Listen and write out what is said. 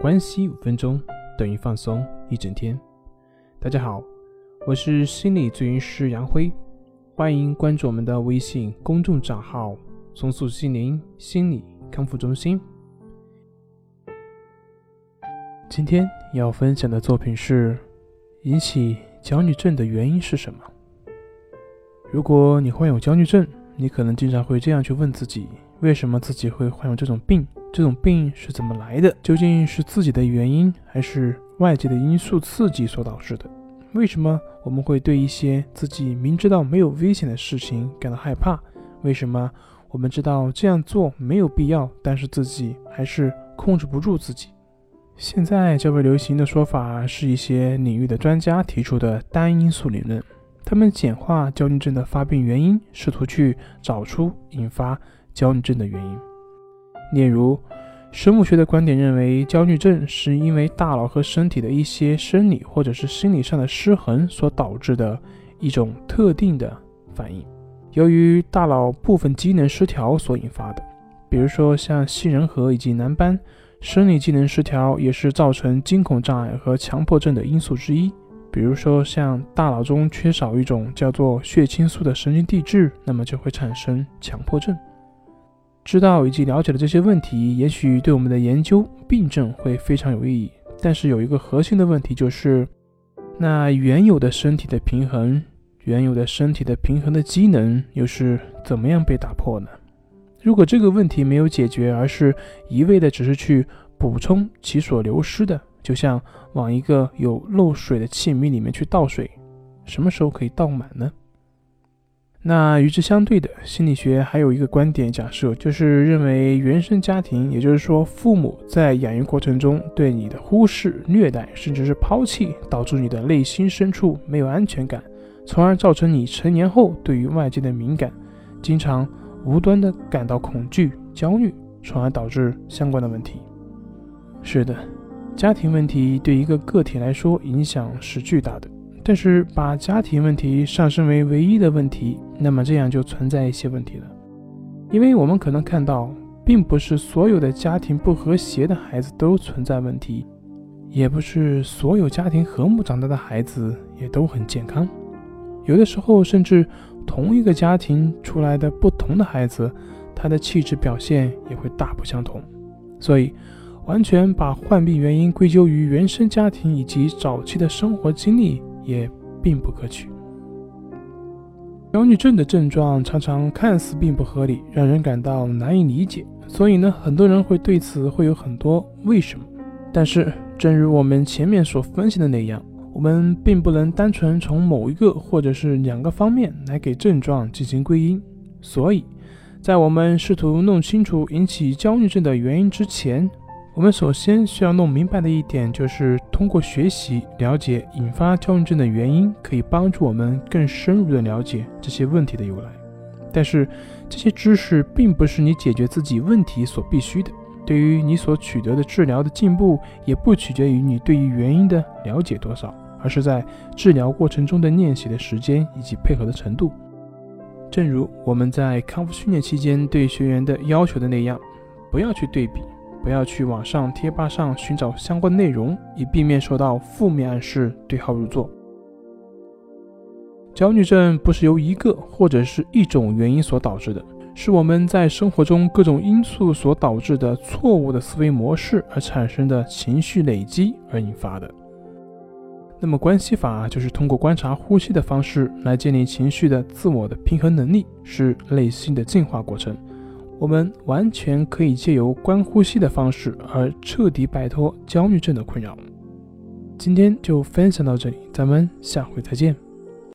关系五分钟等于放松一整天。大家好，我是心理咨询师杨辉，欢迎关注我们的微信公众账号“松树心灵心理康复中心”。今天要分享的作品是：引起焦虑症的原因是什么？如果你患有焦虑症，你可能经常会这样去问自己：为什么自己会患有这种病？这种病是怎么来的？究竟是自己的原因，还是外界的因素刺激所导致的？为什么我们会对一些自己明知道没有危险的事情感到害怕？为什么我们知道这样做没有必要，但是自己还是控制不住自己？现在较为流行的说法是一些领域的专家提出的单因素理论，他们简化焦虑症的发病原因，试图去找出引发焦虑症的原因。例如，生物学的观点认为，焦虑症是因为大脑和身体的一些生理或者是心理上的失衡所导致的一种特定的反应，由于大脑部分机能失调所引发的。比如说，像杏仁核以及蓝斑，生理机能失调也是造成惊恐障碍和强迫症的因素之一。比如说，像大脑中缺少一种叫做血清素的神经递质，那么就会产生强迫症。知道以及了解了这些问题，也许对我们的研究病症会非常有意义。但是有一个核心的问题就是，那原有的身体的平衡，原有的身体的平衡的机能又是怎么样被打破呢？如果这个问题没有解决，而是一味的只是去补充其所流失的，就像往一个有漏水的器皿里面去倒水，什么时候可以倒满呢？那与之相对的，心理学还有一个观点假设，就是认为原生家庭，也就是说父母在养育过程中对你的忽视、虐待，甚至是抛弃，导致你的内心深处没有安全感，从而造成你成年后对于外界的敏感，经常无端的感到恐惧、焦虑，从而导致相关的问题。是的，家庭问题对一个个体来说影响是巨大的。但是把家庭问题上升为唯一的问题，那么这样就存在一些问题了。因为我们可能看到，并不是所有的家庭不和谐的孩子都存在问题，也不是所有家庭和睦长大的孩子也都很健康。有的时候，甚至同一个家庭出来的不同的孩子，他的气质表现也会大不相同。所以，完全把患病原因归咎于原生家庭以及早期的生活经历。也并不可取。焦虑症的症状常常看似并不合理，让人感到难以理解，所以呢，很多人会对此会有很多为什么。但是，正如我们前面所分析的那样，我们并不能单纯从某一个或者是两个方面来给症状进行归因。所以，在我们试图弄清楚引起焦虑症的原因之前，我们首先需要弄明白的一点，就是通过学习了解引发焦虑症的原因，可以帮助我们更深入的了解这些问题的由来。但是，这些知识并不是你解决自己问题所必须的。对于你所取得的治疗的进步，也不取决于你对于原因的了解多少，而是在治疗过程中的练习的时间以及配合的程度。正如我们在康复训练期间对学员的要求的那样，不要去对比。不要去网上贴吧上寻找相关内容，以避免受到负面暗示对号入座。焦虑症不是由一个或者是一种原因所导致的，是我们在生活中各种因素所导致的错误的思维模式而产生的情绪累积而引发的。那么关系法就是通过观察呼吸的方式来建立情绪的自我的平衡能力，是内心的进化过程。我们完全可以借由观呼吸的方式而彻底摆脱焦虑症的困扰。今天就分享到这里，咱们下回再见。